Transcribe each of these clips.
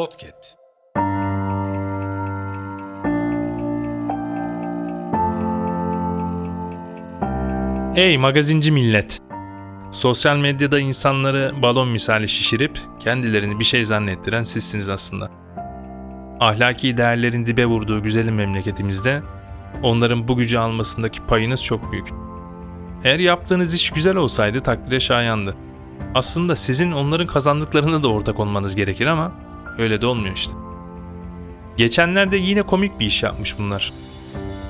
Podcast. Ey magazinci millet! Sosyal medyada insanları balon misali şişirip kendilerini bir şey zannettiren sizsiniz aslında. Ahlaki değerlerin dibe vurduğu güzelim memleketimizde onların bu gücü almasındaki payınız çok büyük. Eğer yaptığınız iş güzel olsaydı takdire şayandı. Aslında sizin onların kazandıklarına da ortak olmanız gerekir ama öyle de olmuyor işte. Geçenlerde yine komik bir iş yapmış bunlar.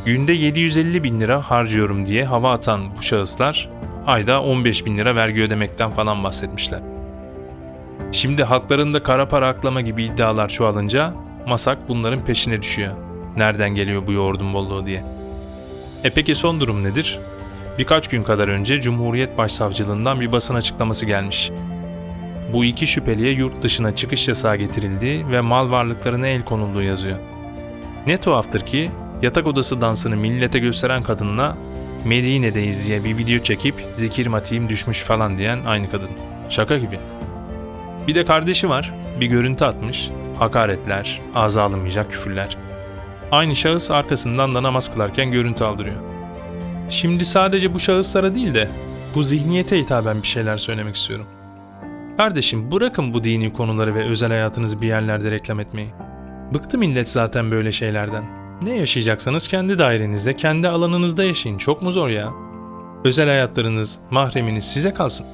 Günde 750 bin lira harcıyorum diye hava atan bu şahıslar ayda 15 bin lira vergi ödemekten falan bahsetmişler. Şimdi haklarında kara para aklama gibi iddialar çoğalınca Masak bunların peşine düşüyor. Nereden geliyor bu yoğurdun bolluğu diye. E peki son durum nedir? Birkaç gün kadar önce Cumhuriyet Başsavcılığından bir basın açıklaması gelmiş. Bu iki şüpheliye yurt dışına çıkış yasağı getirildi ve mal varlıklarına el konulduğu yazıyor. Ne tuhaftır ki yatak odası dansını millete gösteren kadınla Medine'deyiz diye bir video çekip zikir matiğim düşmüş falan diyen aynı kadın. Şaka gibi. Bir de kardeşi var, bir görüntü atmış, hakaretler, ağza alınmayacak küfürler. Aynı şahıs arkasından da namaz kılarken görüntü aldırıyor. Şimdi sadece bu şahıslara değil de bu zihniyete hitaben bir şeyler söylemek istiyorum. Kardeşim bırakın bu dini konuları ve özel hayatınızı bir yerlerde reklam etmeyi. Bıktı millet zaten böyle şeylerden. Ne yaşayacaksanız kendi dairenizde, kendi alanınızda yaşayın. Çok mu zor ya? Özel hayatlarınız, mahreminiz size kalsın.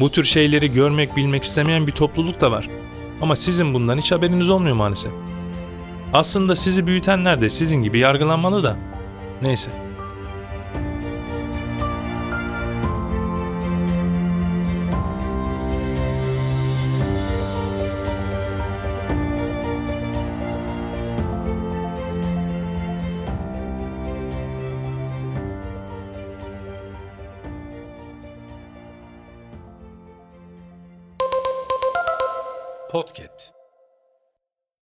Bu tür şeyleri görmek, bilmek istemeyen bir topluluk da var. Ama sizin bundan hiç haberiniz olmuyor maalesef. Aslında sizi büyütenler de sizin gibi yargılanmalı da. Neyse. Podcast.